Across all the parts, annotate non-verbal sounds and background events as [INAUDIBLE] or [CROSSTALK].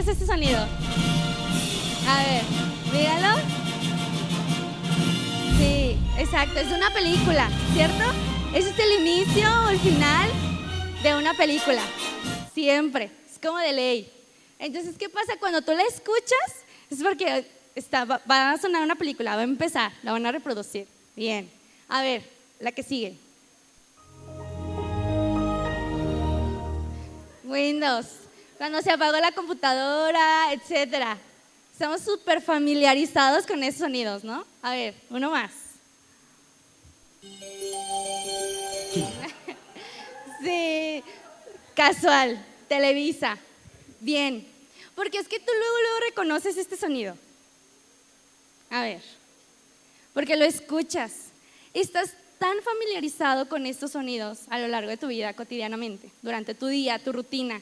¿Quién sabe qué es este sonido? A ver, míralo. Sí, exacto, es una película, ¿cierto? Ese es el inicio o el final de una película. Siempre, es como de ley. Entonces, ¿qué pasa cuando tú la escuchas? Es porque está, va a sonar una película, va a empezar, la van a reproducir. Bien. A ver, la que sigue. Windows, cuando se apagó la computadora, etcétera. Estamos súper familiarizados con esos sonidos, ¿no? A ver, uno más. [LAUGHS] Sí, casual, Televisa. Bien, porque es que tú luego, luego reconoces este sonido. A ver, porque lo escuchas. Estás tan familiarizado con estos sonidos a lo largo de tu vida cotidianamente, durante tu día, tu rutina,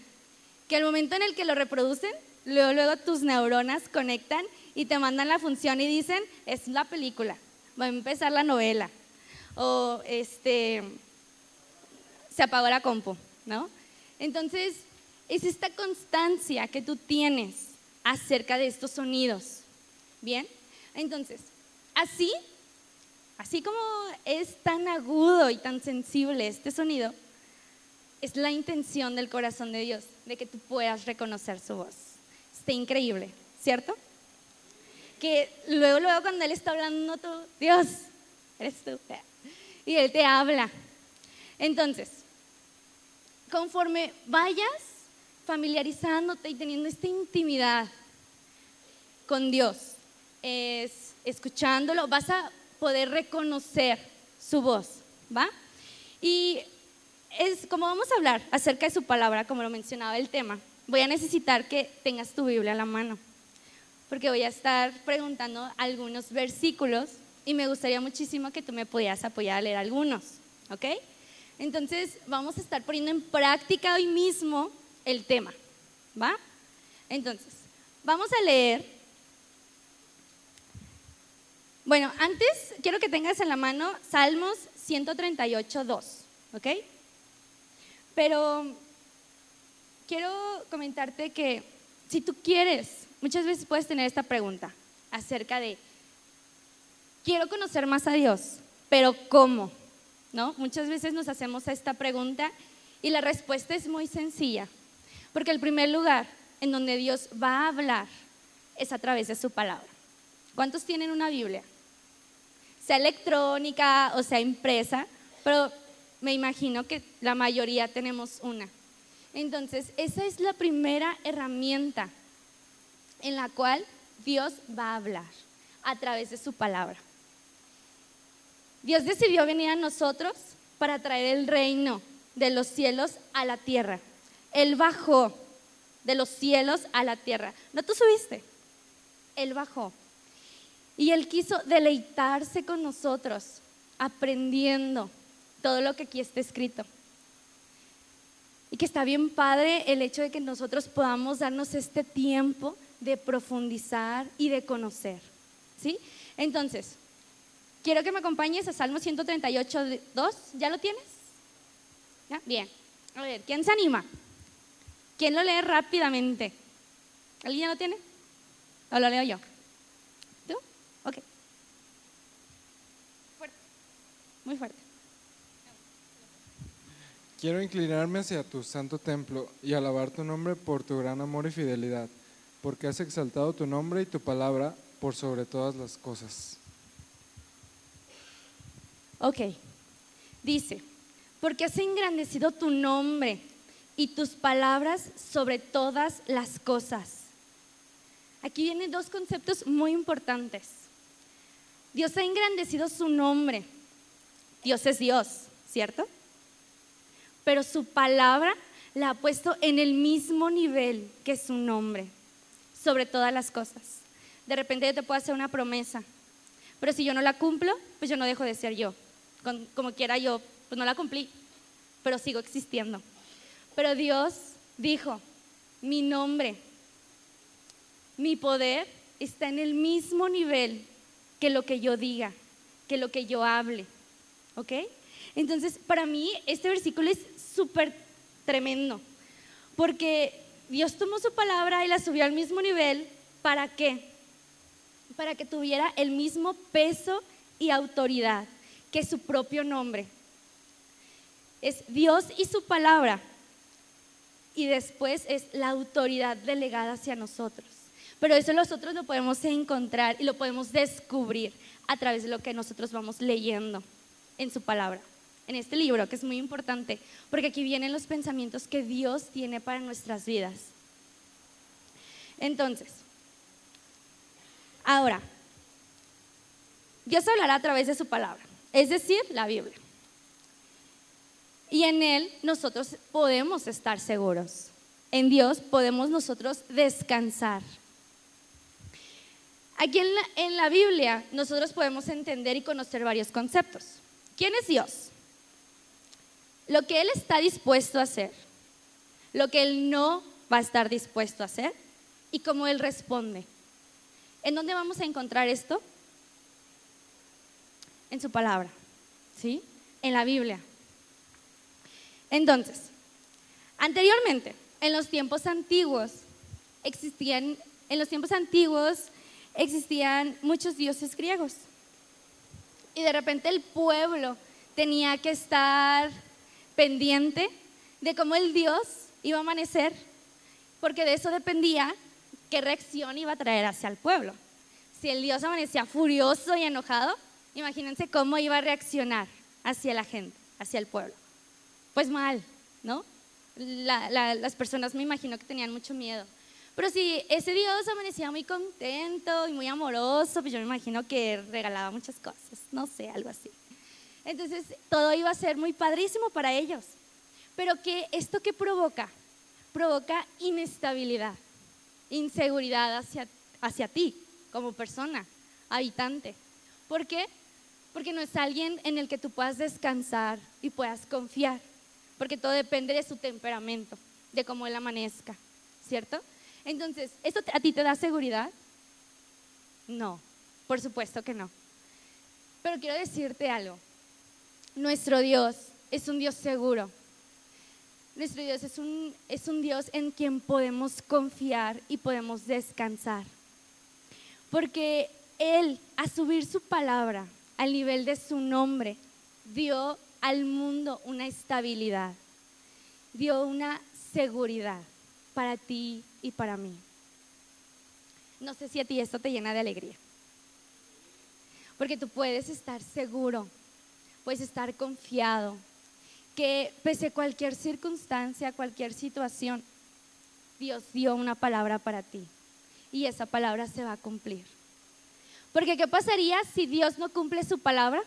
que al momento en el que lo reproducen, luego, tus neuronas conectan y te mandan la función y dicen, es la película, va a empezar la novela, o este, se apagó la compu, ¿no? Entonces, es esta constancia que tú tienes acerca de estos sonidos, ¿bien? Entonces, así Así como es tan agudo y tan sensible este sonido, es la intención del corazón de Dios, de que tú puedas reconocer su voz. Está increíble, ¿cierto? Que luego, luego cuando Él está hablando, tú, Dios, eres tú. Y Él te habla. Entonces, conforme vayas familiarizándote y teniendo esta intimidad con Dios, es escuchándolo, vas a poder reconocer su voz, ¿va? Y es como vamos a hablar acerca de su palabra, como lo mencionaba el tema, voy a necesitar que tengas tu Biblia a la mano, porque voy a estar preguntando algunos versículos y me gustaría muchísimo que tú me pudieras apoyar a leer algunos, ¿ok? Entonces vamos a estar poniendo en práctica hoy mismo el tema, ¿va? Entonces, vamos a leer bueno, antes quiero que tengas en la mano Salmos 138, 2, ¿ok? Pero quiero comentarte que si tú quieres, muchas veces puedes tener esta pregunta acerca de, quiero conocer más a Dios, pero ¿cómo? ¿No? Muchas veces nos hacemos esta pregunta y la respuesta es muy sencilla, porque el primer lugar en donde Dios va a hablar es a través de su palabra. ¿Cuántos tienen una Biblia? sea electrónica o sea impresa, pero me imagino que la mayoría tenemos una. Entonces, esa es la primera herramienta en la cual Dios va a hablar a través de su palabra. Dios decidió venir a nosotros para traer el reino de los cielos a la tierra. Él bajó de los cielos a la tierra. ¿No tú subiste? Él bajó. Y Él quiso deleitarse con nosotros, aprendiendo todo lo que aquí está escrito. Y que está bien padre el hecho de que nosotros podamos darnos este tiempo de profundizar y de conocer. ¿Sí? Entonces, quiero que me acompañes a Salmo 138, 2. ¿Ya lo tienes? ¿Ya? Bien. A ver, ¿quién se anima? ¿Quién lo lee rápidamente? ¿Alguien ya lo tiene? ¿O lo leo yo? Ok. Fuerte. Muy fuerte. Quiero inclinarme hacia tu santo templo y alabar tu nombre por tu gran amor y fidelidad, porque has exaltado tu nombre y tu palabra por sobre todas las cosas. Ok. Dice, porque has engrandecido tu nombre y tus palabras sobre todas las cosas. Aquí vienen dos conceptos muy importantes. Dios ha engrandecido su nombre. Dios es Dios, ¿cierto? Pero su palabra la ha puesto en el mismo nivel que su nombre, sobre todas las cosas. De repente yo te puedo hacer una promesa, pero si yo no la cumplo, pues yo no dejo de ser yo. Como quiera yo, pues no la cumplí, pero sigo existiendo. Pero Dios dijo, mi nombre, mi poder está en el mismo nivel que lo que yo diga, que lo que yo hable. ¿Ok? Entonces, para mí este versículo es súper tremendo, porque Dios tomó su palabra y la subió al mismo nivel. ¿Para qué? Para que tuviera el mismo peso y autoridad que su propio nombre. Es Dios y su palabra. Y después es la autoridad delegada hacia nosotros. Pero eso nosotros lo podemos encontrar y lo podemos descubrir a través de lo que nosotros vamos leyendo en su palabra, en este libro, que es muy importante, porque aquí vienen los pensamientos que Dios tiene para nuestras vidas. Entonces, ahora, Dios hablará a través de su palabra, es decir, la Biblia. Y en Él nosotros podemos estar seguros. En Dios podemos nosotros descansar. Aquí en la, Biblia nosotros podemos entender y conocer varios conceptos. ¿Quién es Dios? Lo que Él está dispuesto a hacer, lo que Él no va a estar dispuesto a hacer y cómo Él responde. ¿En dónde vamos a encontrar esto? En su palabra, ¿sí? En la Biblia. Entonces, anteriormente, en los tiempos antiguos, existían, en los tiempos antiguos existían muchos dioses griegos. Y de repente el pueblo tenía que estar pendiente de cómo el dios iba a amanecer, porque de eso dependía qué reacción iba a traer hacia el pueblo. Si el dios amanecía furioso y enojado, imagínense cómo iba a reaccionar hacia la gente, hacia el pueblo. Pues mal, ¿no? las personas me imagino que tenían mucho miedo. Pero si ese Dios amanecía muy contento y muy amoroso, pues yo me imagino que regalaba muchas cosas, no sé, algo así. Entonces todo iba a ser muy padrísimo para ellos. Pero que esto que provoca, provoca inestabilidad, inseguridad hacia, hacia ti como persona, habitante. ¿Por qué? Porque no es alguien en el que tú puedas descansar y puedas confiar porque todo depende de su temperamento, de cómo él amanezca, ¿cierto? Entonces, ¿esto a ti te da seguridad? No, por supuesto que no. Pero quiero decirte algo. Nuestro Dios es un Dios seguro. Nuestro Dios es un, es un Dios en quien podemos confiar y podemos descansar. Porque Él, a subir su palabra al nivel de su nombre, dio al mundo una estabilidad, dio una seguridad para ti y para mí. No sé si a ti esto te llena de alegría. Porque tú puedes estar seguro, puedes estar confiado, que pese a cualquier circunstancia, cualquier situación, Dios dio una palabra para ti y esa palabra se va a cumplir. Porque ¿qué pasaría si Dios no cumple su palabra?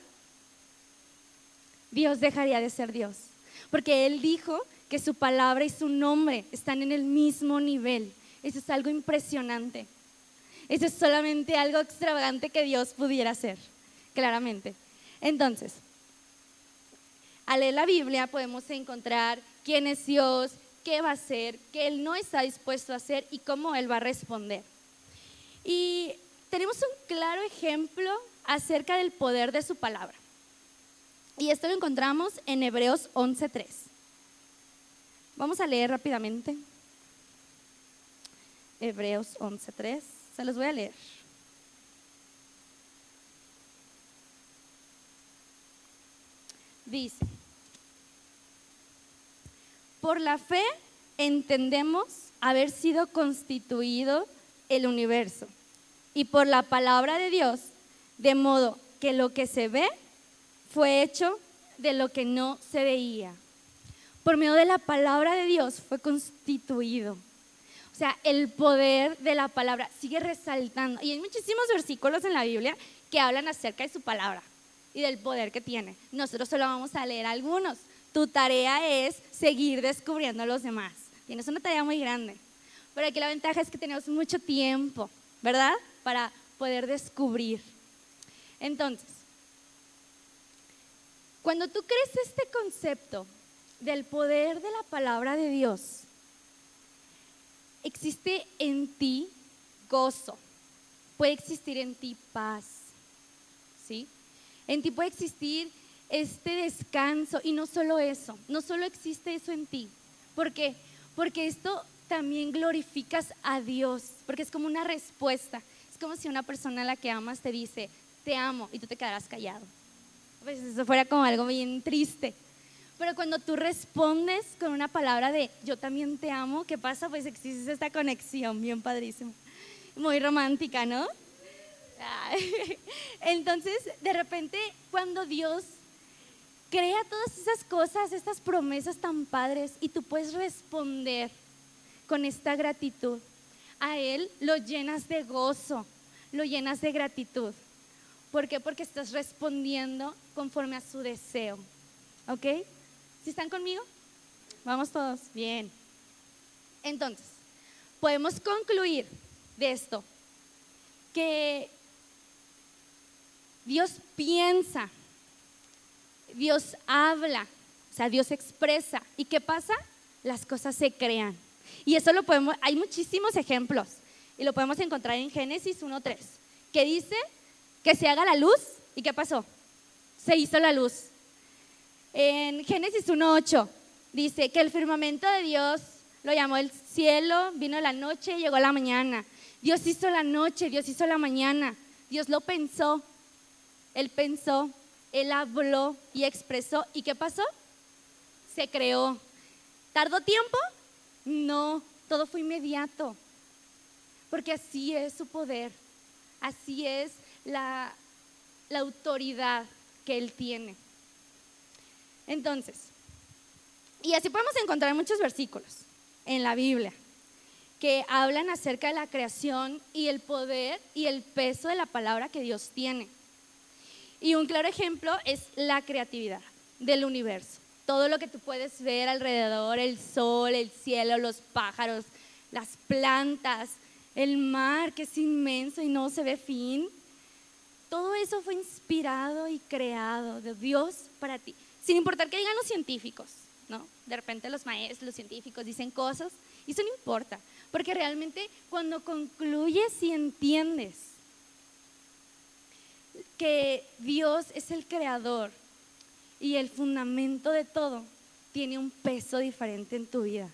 Dios dejaría de ser Dios. Porque Él dijo que su palabra y su nombre están en el mismo nivel. Eso es algo impresionante. Eso es solamente algo extravagante que Dios pudiera hacer, claramente. Entonces, al leer la Biblia podemos encontrar quién es Dios, qué va a hacer, qué Él no está dispuesto a hacer y cómo Él va a responder. Y tenemos un claro ejemplo acerca del poder de su palabra. Y esto lo encontramos en Hebreos 11.3. Vamos a leer rápidamente. Hebreos 11.3. Se los voy a leer. Dice, por la fe entendemos haber sido constituido el universo y por la palabra de Dios, de modo que lo que se ve fue hecho de lo que no se veía. Por medio de la palabra de Dios fue constituido. O sea, el poder de la palabra sigue resaltando. Y hay muchísimos versículos en la Biblia que hablan acerca de su palabra y del poder que tiene. Nosotros solo vamos a leer algunos. Tu tarea es seguir descubriendo los demás. Tienes una tarea muy grande. Pero aquí la ventaja es que tenemos mucho tiempo, ¿verdad? Para poder descubrir. Entonces, cuando tú crees este concepto del poder de la palabra de Dios, existe en ti gozo, puede existir en ti paz, ¿sí? En ti puede existir este descanso y no solo eso, no solo existe eso en ti. ¿Por qué? Porque esto también glorificas a Dios, porque es como una respuesta. Es como si una persona a la que amas te dice, te amo, y tú te quedarás callado. Pues eso fuera como algo bien triste. Pero cuando tú respondes con una palabra de yo también te amo, ¿qué pasa? Pues existe esta conexión bien padrísima. Muy romántica, ¿no? [LAUGHS] Entonces, de repente, cuando Dios crea todas esas cosas, estas promesas tan padres, y tú puedes responder con esta gratitud, a Él lo llenas de gozo, lo llenas de gratitud. ¿Por qué? Porque estás respondiendo conforme a su deseo. ¿Ok? ¿Sí están conmigo? Vamos todos. Bien. Entonces, podemos concluir de esto que Dios piensa, Dios habla, o sea, Dios expresa. ¿Y qué pasa? Las cosas se crean. Y eso lo podemos, hay muchísimos ejemplos y lo podemos encontrar en Génesis 1.3, que dice que se haga la luz. ¿Y qué pasó? Se hizo la luz. En Génesis 1.8 dice que el firmamento de Dios lo llamó el cielo, vino la noche y llegó la mañana. Dios hizo la noche, Dios hizo la mañana. Dios lo pensó. Él pensó, Él habló y expresó. ¿Y qué pasó? Se creó. ¿Tardó tiempo? No, todo fue inmediato. Porque así es su poder. Así es la, la autoridad que Él tiene. Entonces, y así podemos encontrar muchos versículos en la Biblia que hablan acerca de la creación y el poder y el peso de la palabra que Dios tiene. Y un claro ejemplo es la creatividad del universo. Todo lo que tú puedes ver alrededor, el sol, el cielo, los pájaros, las plantas, el mar que es inmenso y no se ve fin. Todo eso fue inspirado y creado de Dios para ti sin importar que digan los científicos, ¿no? De repente los maestros, los científicos dicen cosas y eso no importa, porque realmente cuando concluyes y entiendes que Dios es el creador y el fundamento de todo, tiene un peso diferente en tu vida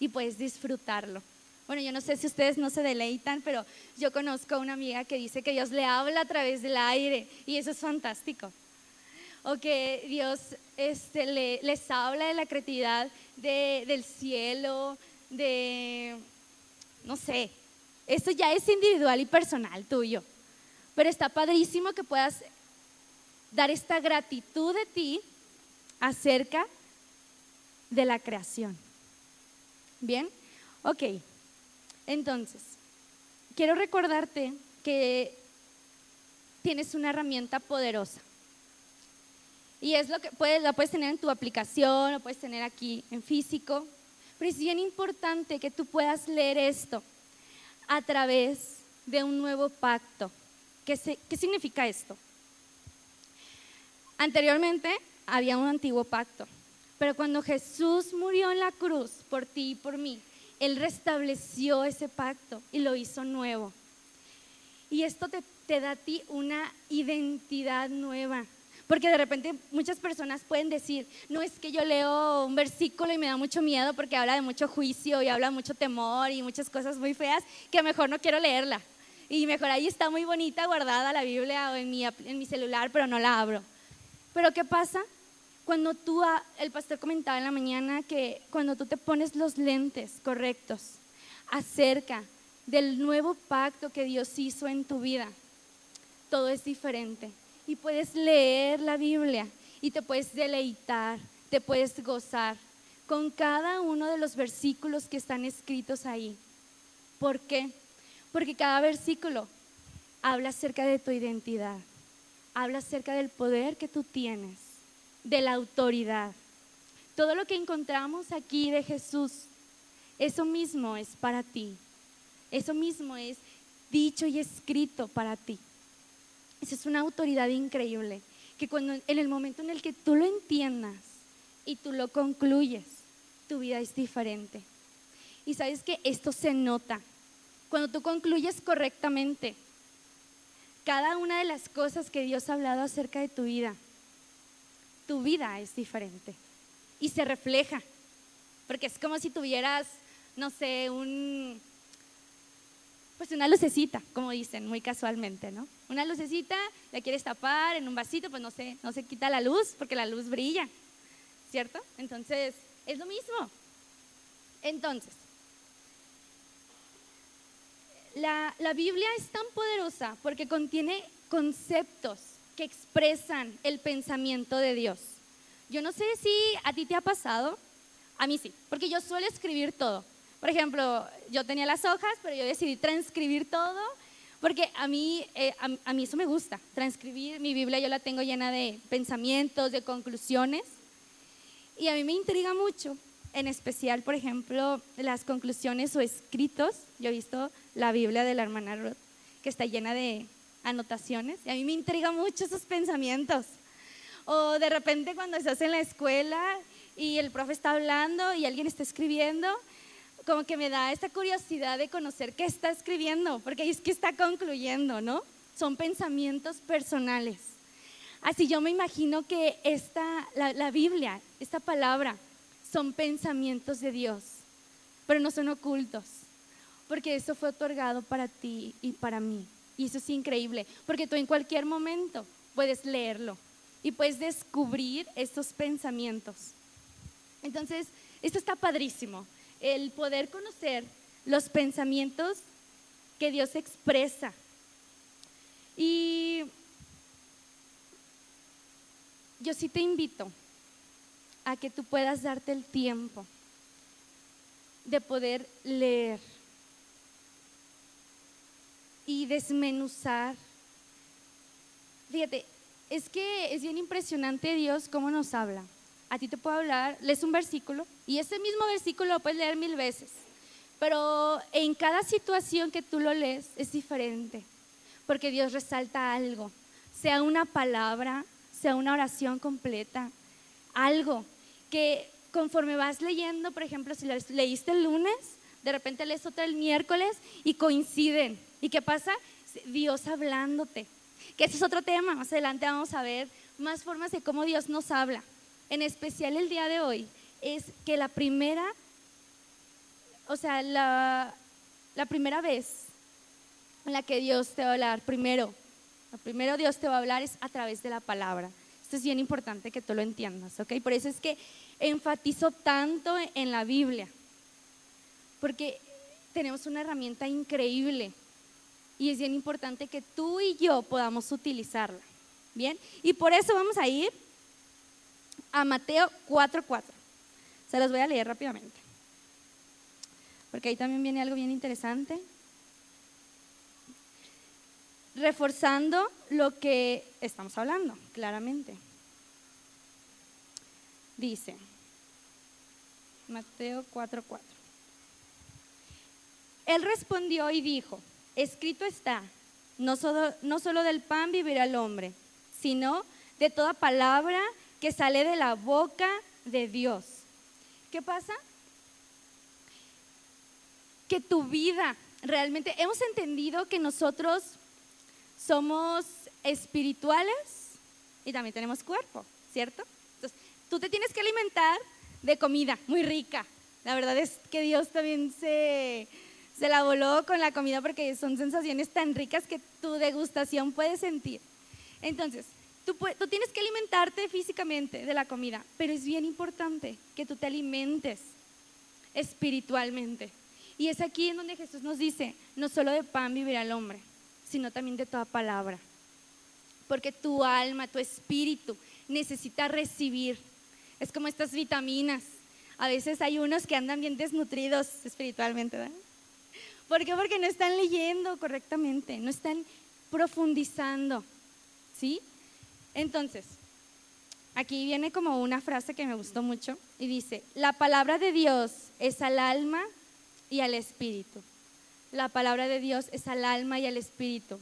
y puedes disfrutarlo. Bueno, yo no sé si ustedes no se deleitan, pero yo conozco a una amiga que dice que Dios le habla a través del aire y eso es fantástico o que Dios este, les habla de la creatividad del cielo, de, no sé, esto ya es individual y personal tuyo, pero está padrísimo que puedas dar esta gratitud de ti acerca de la creación. ¿Bien? Ok, entonces, quiero recordarte que tienes una herramienta poderosa. Y es lo que puedes, la puedes tener en tu aplicación, lo puedes tener aquí en físico. Pero es bien importante que tú puedas leer esto a través de un nuevo pacto. ¿Qué, qué significa esto? Anteriormente había un antiguo pacto, pero cuando Jesús murió en la cruz por ti y por mí, Él restableció ese pacto y lo hizo nuevo. Y esto te, te da a ti una identidad nueva. Porque de repente muchas personas pueden decir, no es que yo leo un versículo y me da mucho miedo porque habla de mucho juicio y habla mucho temor y muchas cosas muy feas, que mejor no quiero leerla. Y mejor ahí está muy bonita guardada la Biblia o en mi, en mi celular, pero no la abro. Pero ¿qué pasa? Cuando tú, el pastor comentaba en la mañana que cuando tú te pones los lentes correctos acerca del nuevo pacto que Dios hizo en tu vida, todo es diferente y puedes leer la Biblia y te puedes deleitar, te puedes gozar con cada uno de los versículos que están escritos ahí. ¿Por qué? Porque cada versículo habla acerca de tu identidad, habla acerca del poder que tú tienes, de la autoridad. Todo lo que encontramos aquí de Jesús, eso mismo es para ti. Eso mismo es dicho y escrito para ti. Esa es una autoridad increíble, que cuando en el momento en el que tú lo entiendas y tú lo concluyes, tu vida es diferente. Y sabes que esto se nota. Cuando tú concluyes correctamente cada una de las cosas que Dios ha hablado acerca de tu vida, tu vida es diferente y se refleja. Porque es como si tuvieras no sé, un, pues una lucecita, como dicen muy casualmente, ¿no? Una lucecita, la quieres tapar en un vasito, pues no sé, no se quita la luz porque la luz brilla, ¿cierto? Entonces, es lo mismo. Entonces, la, Biblia es tan poderosa porque contiene conceptos que expresan el pensamiento de Dios. Yo no sé si a ti te ha pasado, a mí sí, porque yo suelo escribir todo. Por ejemplo, yo tenía las hojas, pero yo decidí transcribir todo, porque a mí, eh, a, mí eso me gusta, transcribir. Mi Biblia yo la tengo llena de pensamientos, de conclusiones, y a mí me intriga mucho, en especial, por ejemplo, las conclusiones o escritos. Yo he visto la Biblia de la hermana Ruth, que está llena de anotaciones, y a mí me intriga mucho esos pensamientos. O de repente cuando estás en la escuela y el profe está hablando y alguien está escribiendo, como que me da esta curiosidad de conocer qué está escribiendo, porque es que está concluyendo, ¿no? Son pensamientos personales. Así yo me imagino que esta, la, la Biblia, esta palabra, son pensamientos de Dios, pero no son ocultos, porque eso fue otorgado para ti y para mí. Y eso es increíble, porque tú en cualquier momento puedes leerlo y puedes descubrir estos pensamientos. Entonces, esto está padrísimo, el poder conocer los pensamientos que Dios expresa. Y yo sí te invito a que tú puedas darte el tiempo de poder leer y desmenuzar. Fíjate, es que es bien impresionante Dios cómo nos habla. A ti te puedo hablar, lees un versículo y ese mismo versículo lo puedes leer mil veces, pero en cada situación que tú lo lees es diferente, porque Dios resalta algo, sea una palabra, sea una oración completa, algo que conforme vas leyendo, por ejemplo, si leíste el lunes, de repente lees otra el miércoles y coinciden. ¿Y qué pasa? Dios hablándote. Que ese es otro tema. Más adelante vamos a ver más formas de cómo Dios nos habla. En especial el día de hoy es que la primera, o sea, la, la primera vez en la que Dios te va a hablar, primero, lo primero Dios te va a hablar es a través de la palabra. Esto es bien importante que tú lo entiendas, ¿ok? Por eso es que enfatizo tanto en la Biblia, porque tenemos una herramienta increíble y es bien importante que tú y yo podamos utilizarla. Bien, y por eso vamos a ir a Mateo 4:4. Se los voy a leer rápidamente. Porque ahí también viene algo bien interesante. Reforzando lo que estamos hablando, claramente. Dice, Mateo 4:4. Él respondió y dijo, escrito está, no solo, no solo del pan vivirá el hombre, sino de toda palabra que sale de la boca de Dios. ¿Qué pasa? Que tu vida, realmente hemos entendido que nosotros somos espirituales y también tenemos cuerpo, ¿cierto? Tú te tienes que alimentar de comida muy rica. La verdad es que Dios también se, se la voló con la comida porque son sensaciones tan ricas que tu degustación puede sentir. Entonces, tú, tú tienes que alimentarte físicamente de la comida, pero es bien importante que tú te alimentes espiritualmente. Y es aquí en donde Jesús nos dice, no solo de pan vivirá el hombre, sino también de toda palabra. Porque tu alma, tu espíritu necesita recibir. Es como estas vitaminas. A veces hay unos que andan bien desnutridos espiritualmente, ¿verdad? ¿Por qué? Porque no están leyendo correctamente, no están profundizando. ¿Sí? Entonces, aquí viene como una frase que me gustó mucho y dice, la palabra de Dios es al alma y al espíritu. La palabra de Dios es al alma y al espíritu.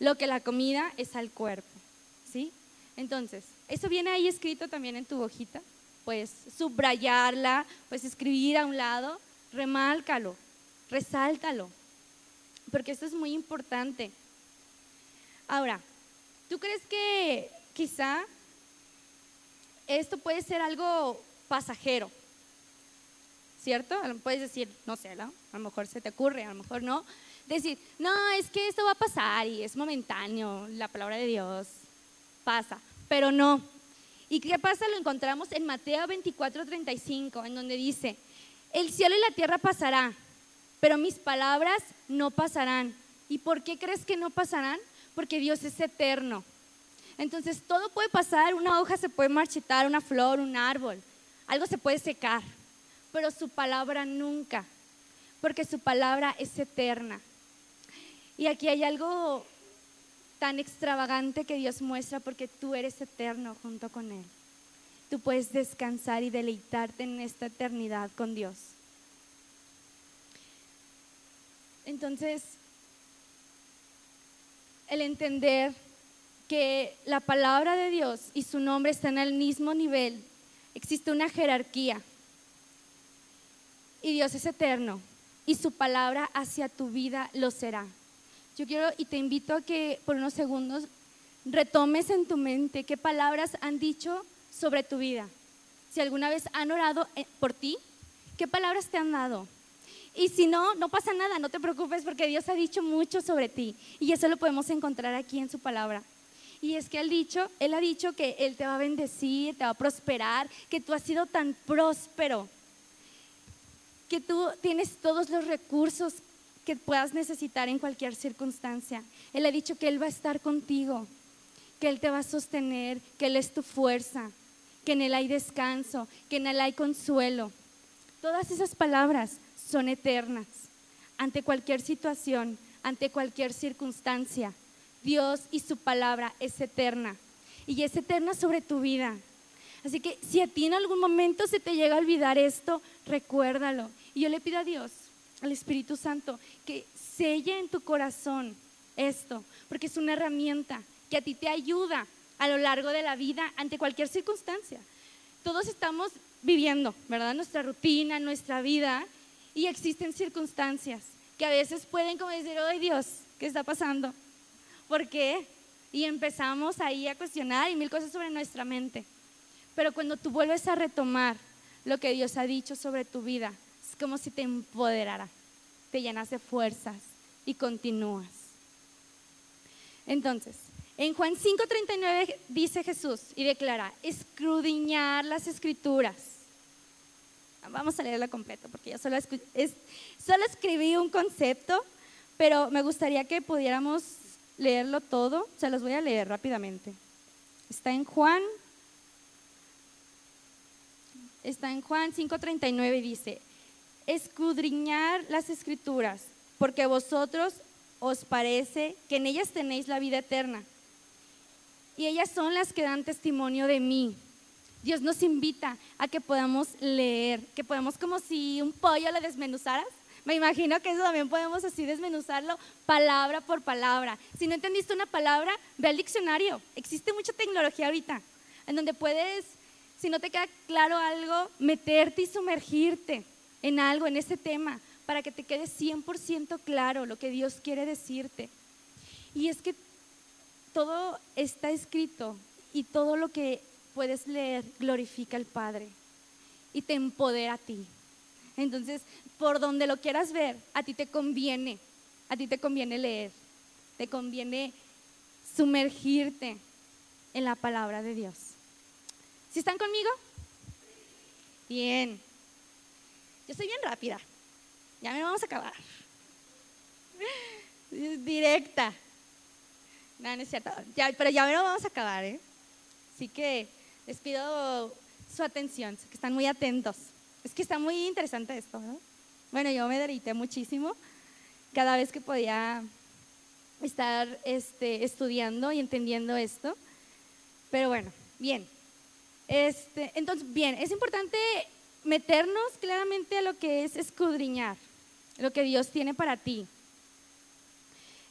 Lo que la comida es al cuerpo. ¿Sí? Entonces, eso viene ahí escrito también en tu hojita. Puedes subrayarla, puedes escribir a un lado, remálcalo resáltalo, porque esto es muy importante. Ahora, ¿tú crees que quizá esto puede ser algo pasajero? ¿cierto? Puedes decir, no sé, ¿no? a lo mejor se te ocurre, a lo mejor no. Decir, no, es que esto va a pasar y es momentáneo, la palabra de Dios pasa, pero no. ¿Y qué pasa? Lo encontramos en Mateo 24, 35, en donde dice, el cielo y la tierra pasará, pero mis palabras no pasarán. ¿Y por qué crees que no pasarán? Porque Dios es eterno. Entonces todo puede pasar, una hoja se puede marchitar, una flor, un árbol, algo se puede secar, pero su palabra nunca, porque su palabra es eterna. Y aquí hay algo tan extravagante que Dios muestra porque tú eres eterno junto con Él. Tú puedes descansar y deleitarte en esta eternidad con Dios. Entonces, el entender que la palabra de Dios y su nombre están al mismo nivel, existe una jerarquía. Y Dios es eterno y su palabra hacia tu vida lo será. Yo quiero y te invito a que por unos segundos retomes en tu mente qué palabras han dicho sobre tu vida. Si alguna vez han orado eh, por ti, ¿qué palabras te han dado? Y si no, no pasa nada, no te preocupes porque Dios ha dicho mucho sobre ti y eso lo podemos encontrar aquí en su palabra. Y es que él, dicho, él ha dicho que Él te va a bendecir, te va a prosperar, que tú has sido tan próspero, que tú tienes todos los recursos que puedas necesitar en cualquier circunstancia. Él ha dicho que Él va a estar contigo, que Él te va a sostener, que Él es tu fuerza, que en Él hay descanso, que en Él hay consuelo. Todas esas palabras son eternas ante cualquier situación, ante cualquier circunstancia. Dios y su palabra es eterna y es eterna sobre tu vida. Así que si a ti en algún momento se te llega a olvidar esto, recuérdalo. Y yo le pido a Dios, al Espíritu Santo, que selle en tu corazón esto, porque es una herramienta que a ti te ayuda a lo largo de la vida ante cualquier circunstancia. Todos estamos viviendo, ¿verdad? Nuestra rutina, nuestra vida, y existen circunstancias que a veces pueden como decir, ¡ay Dios! ¿Qué está pasando? ¿Por qué? Y empezamos ahí a cuestionar y mil cosas sobre nuestra mente. Pero cuando tú vuelves a retomar lo que Dios ha dicho sobre tu vida, como si te empoderara, te llenas de fuerzas y continúas. Entonces, en Juan 5:39 dice Jesús y declara, escrudiñar las escrituras. Vamos a leerla completa porque yo solo, solo escribí un concepto, pero me gustaría que pudiéramos leerlo todo, se los voy a leer rápidamente. Está en Juan, está en Juan 5:39 y dice, escudriñar las escrituras, porque vosotros os parece que en ellas tenéis la vida eterna. Y ellas son las que dan testimonio de mí. Dios nos invita a que podamos leer, que podamos como si un pollo le desmenuzaras me imagino que eso también podemos así desmenuzarlo palabra por palabra. Si no entendiste una palabra, ve al diccionario. Existe mucha tecnología ahorita en donde puedes, si no te queda claro algo, meterte y sumergirte en algo, en ese tema, para que te quede 100% claro lo que Dios quiere decirte. Y es que todo está escrito y todo lo que puedes leer glorifica al Padre y te empodera a ti. Entonces, por donde lo quieras ver, a ti te conviene, a ti te conviene leer, te conviene sumergirte en la palabra de Dios. ¿Sí están conmigo? Bien. Yo soy bien rápida. Ya me vamos a acabar. [LAUGHS] Directa. No, no es cierto. pero ya me vamos a acabar, ¿eh? Así que les pido su atención, que están muy atentos. Es que está muy interesante esto, ¿no? Bueno, yo me deleité muchísimo cada vez que podía estar este, estudiando y entendiendo esto. Pero bueno, bien. Este, entonces, bien, es importante meternos claramente a lo que es escudriñar, lo que Dios tiene para ti.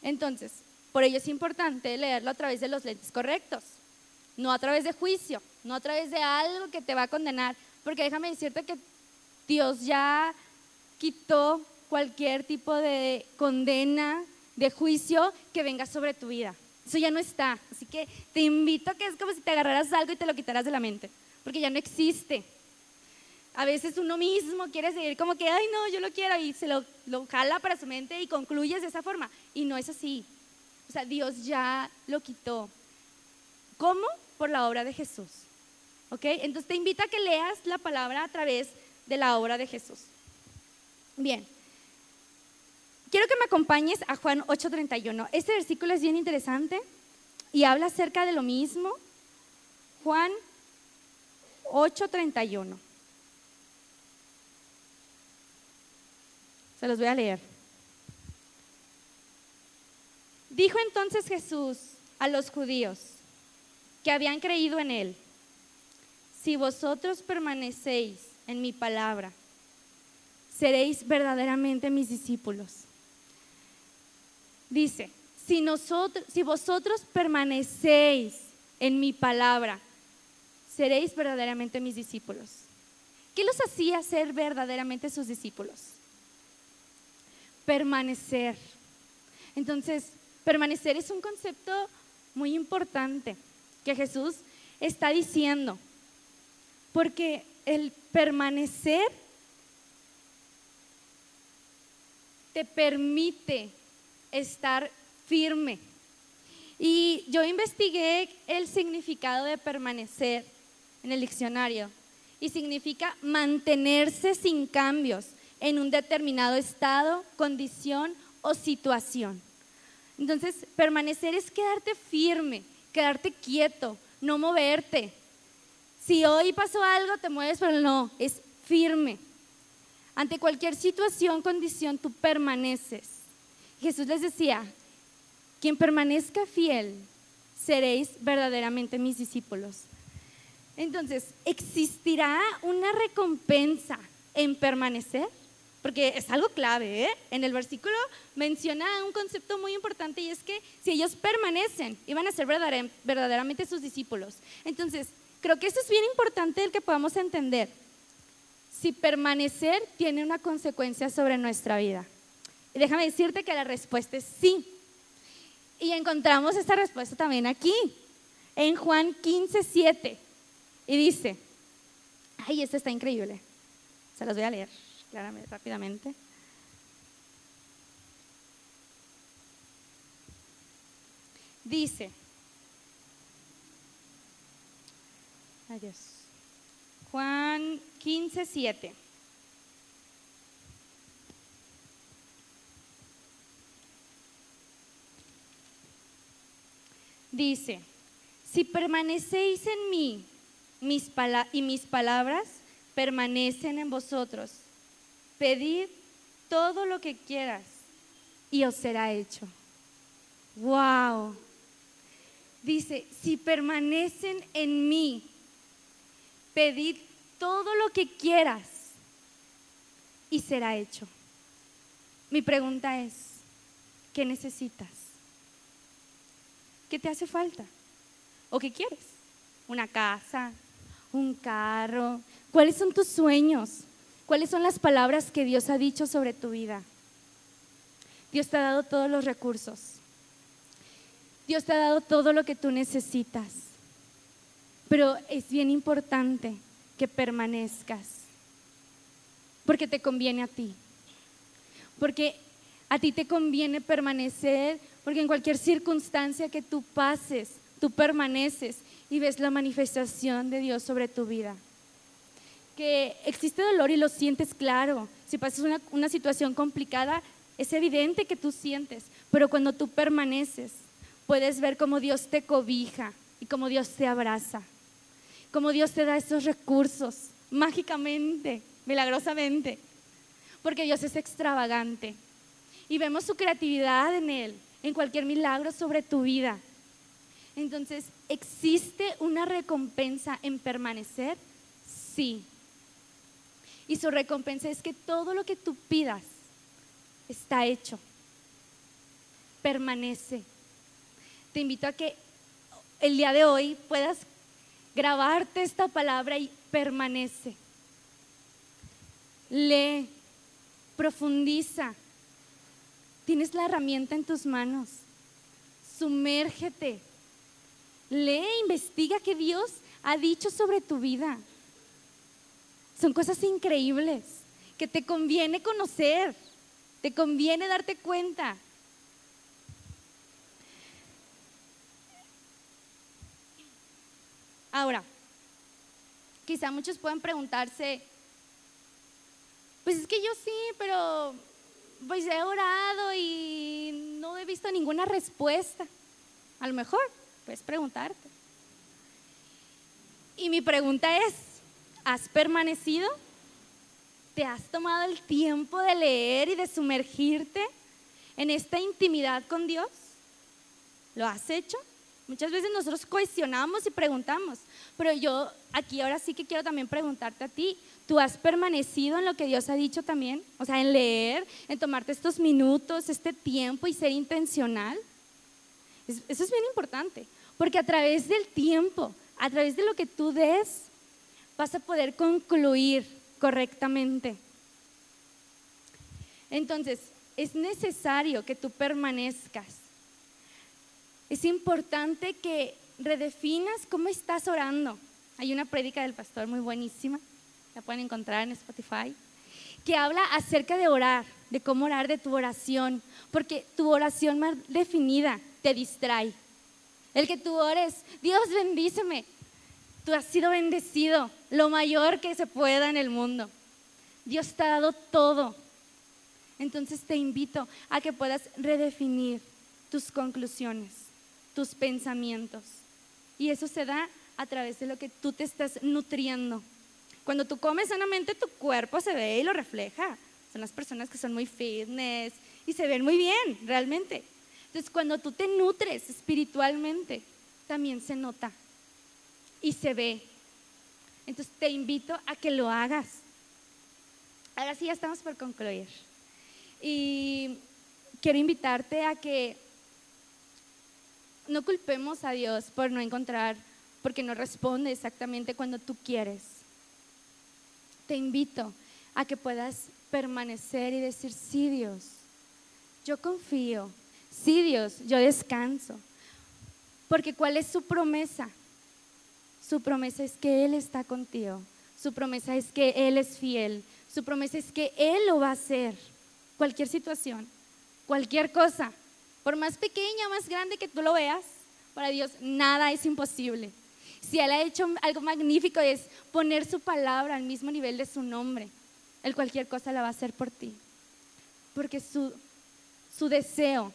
Entonces, por ello es importante leerlo a través de los lentes correctos, no a través de juicio, no a través de algo que te va a condenar, porque déjame decirte que Dios ya quitó cualquier tipo de condena, de juicio que venga sobre tu vida. Eso ya no está. Así que te invito a que es como si te agarraras algo y te lo quitaras de la mente, porque ya no existe. A veces uno mismo quiere seguir como que, ay, no, yo lo quiero y se lo, lo jala para su mente y concluyes de esa forma. Y no es así. O sea, Dios ya lo quitó. ¿Cómo? Por la obra de Jesús. ¿Ok? Entonces te invito a que leas la palabra a través de la obra de Jesús. Bien. Quiero que me acompañes a Juan 8:31. Este versículo es bien interesante y habla acerca de lo mismo. Juan 8:31. Se los voy a leer. Dijo entonces Jesús a los judíos que habían creído en él, si vosotros permanecéis en mi palabra, seréis verdaderamente mis discípulos. Dice, si, vosotros permanecéis en mi palabra, seréis verdaderamente mis discípulos. ¿Qué los hacía ser verdaderamente sus discípulos? Permanecer. Entonces, permanecer es un concepto muy importante que Jesús está diciendo, porque el permanecer te permite estar firme. Y yo investigué el significado de permanecer en el diccionario y significa mantenerse sin cambios en un determinado estado, condición o situación. Entonces, permanecer es quedarte firme, quedarte quieto, no moverte. Si hoy pasó algo, te mueves, pero no, es firme. Ante cualquier situación, condición, tú permaneces. Jesús les decía, quien permanezca fiel, seréis verdaderamente mis discípulos. Entonces, ¿existirá una recompensa en permanecer? Porque es algo clave, ¿eh? En el versículo menciona un concepto muy importante y es que si ellos permanecen, iban a ser verdaderamente sus discípulos. Entonces, creo que eso es bien importante el que podamos entender. Si permanecer tiene una consecuencia sobre nuestra vida. Y déjame decirte que la respuesta es sí. Y encontramos esta respuesta también aquí, en Juan 15, 7. Y dice, ay, esto está increíble. Se los voy a leer claramente, rápidamente. Dice, adiós. Juan 15, 7. Dice, si permanecéis en mí mis y mis palabras permanecen en vosotros, pedid todo lo que quieras y os será hecho. Wow. Dice, si permanecen en mí, pedid todo lo que quieras y será hecho. Mi pregunta es, ¿qué necesitas? ¿Qué te hace falta? ¿O qué quieres? ¿Una casa? ¿Un carro? ¿Cuáles son tus sueños? ¿Cuáles son las palabras que Dios ha dicho sobre tu vida? Dios te ha dado todos los recursos. Dios te ha dado todo lo que tú necesitas. Pero es bien importante que permanezcas. Porque te conviene a ti. Porque a ti te conviene permanecer porque en cualquier circunstancia que tú pases, tú permaneces y ves la manifestación de Dios sobre tu vida. Existe dolor y lo sientes claro. Si pasas una, una situación complicada, es evidente que tú sientes, pero cuando tú permaneces, puedes ver cómo Dios te cobija y cómo Dios te abraza, cómo Dios te da esos recursos mágicamente, milagrosamente, porque Dios es extravagante y vemos su creatividad en Él en cualquier milagro sobre tu vida. Entonces, ¿existe una recompensa en permanecer? Sí. Y su recompensa es que todo lo que tú pidas está hecho. Permanece. Te invito a que el día de hoy puedas grabarte esta palabra y permanece. Lee, profundiza, Tienes la herramienta en tus manos. Sumérgete. Lee, investiga qué Dios ha dicho sobre tu vida. Son cosas increíbles que te conviene conocer, te conviene darte cuenta. Ahora, quizá muchos puedan preguntarse, pues es que yo sí, pero pues he orado y no he visto ninguna respuesta. A lo mejor puedes preguntarte. Y mi pregunta es, ¿has permanecido? ¿Te has tomado el tiempo de leer y de sumergirte en esta intimidad con Dios? ¿Lo has hecho? Muchas veces nosotros cuestionamos y preguntamos, pero yo aquí ahora sí que quiero también preguntarte a ti, ¿tú has permanecido en lo que Dios ha dicho también? O sea, en leer, en tomarte estos minutos, este tiempo y ser intencional. Eso es bien importante, porque a través del tiempo, a través de lo que tú des, vas a poder concluir correctamente. Entonces, es necesario que tú permanezcas es importante que redefinas cómo estás orando. Hay una prédica del pastor muy buenísima, la pueden encontrar en Spotify, que habla acerca de orar, de cómo orar de tu oración, porque tu oración más definida te distrae. El que tú ores, Dios bendíceme, tú has sido bendecido, lo mayor que se pueda en el mundo. Dios te ha dado todo. Entonces te invito a que puedas redefinir tus conclusiones tus pensamientos. Y eso se da a través de lo que tú te estás nutriendo. Cuando tú comes sanamente, tu cuerpo se ve y lo refleja. Son las personas que son muy fitness y se ven muy bien, realmente. Entonces, cuando tú te nutres espiritualmente, también se nota y se ve. Entonces, te invito a que lo hagas. Ahora sí, ya estamos por concluir. Y quiero invitarte a que no culpemos a Dios por no encontrar, porque no responde exactamente cuando tú quieres. Te invito a que puedas permanecer y decir, sí Dios, yo confío, sí Dios, yo descanso. Porque ¿cuál es su promesa? Su promesa es que Él está contigo. Su promesa es que Él es fiel. Su promesa es que Él lo va a hacer. Cualquier situación, cualquier cosa. Por más pequeña o más grande que tú lo veas, para Dios nada es imposible. Si Él ha hecho algo magnífico es poner su palabra al mismo nivel de su nombre, Él cualquier cosa la va a hacer por ti. Porque su, su deseo,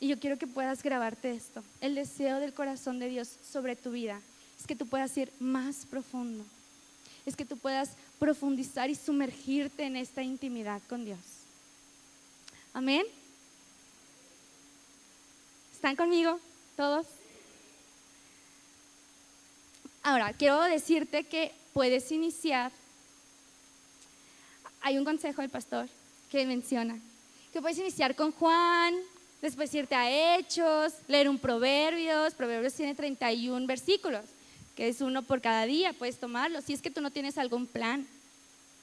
y yo quiero que puedas grabarte esto, el deseo del corazón de Dios sobre tu vida, es que tú puedas ir más profundo, es que tú puedas profundizar y sumergirte en esta intimidad con Dios. Amén. ¿Están conmigo todos? Ahora, quiero decirte que puedes iniciar. Hay un consejo del pastor que menciona que puedes iniciar con Juan, después irte a Hechos, leer un Proverbios. Proverbios tiene 31 versículos, que es uno por cada día, puedes tomarlo, si es que tú no tienes algún plan.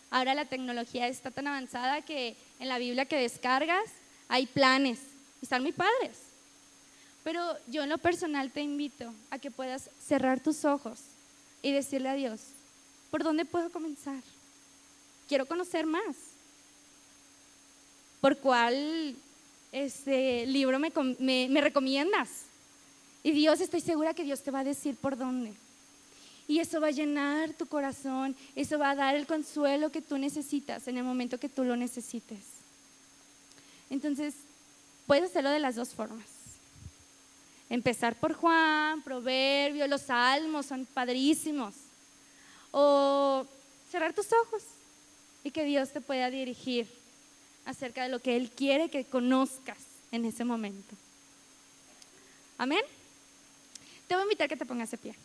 Ahora la tecnología está tan avanzada que en la Biblia que descargas hay planes y están muy padres. Pero yo en lo personal te invito a que puedas cerrar tus ojos y decirle a Dios, ¿por dónde puedo comenzar? Quiero conocer más. ¿Por cuál este libro me, me recomiendas? Y Dios, estoy segura que Dios te va a decir por dónde. Y eso va a llenar tu corazón, eso va a dar el consuelo que tú necesitas en el momento que tú lo necesites. Entonces, puedes hacerlo de las dos formas. Empezar por Juan, Proverbio, los Salmos son padrísimos. O cerrar tus ojos y que Dios te pueda dirigir acerca de lo que Él quiere que conozcas en ese momento. Amén. Te voy a invitar a que te pongas de pie.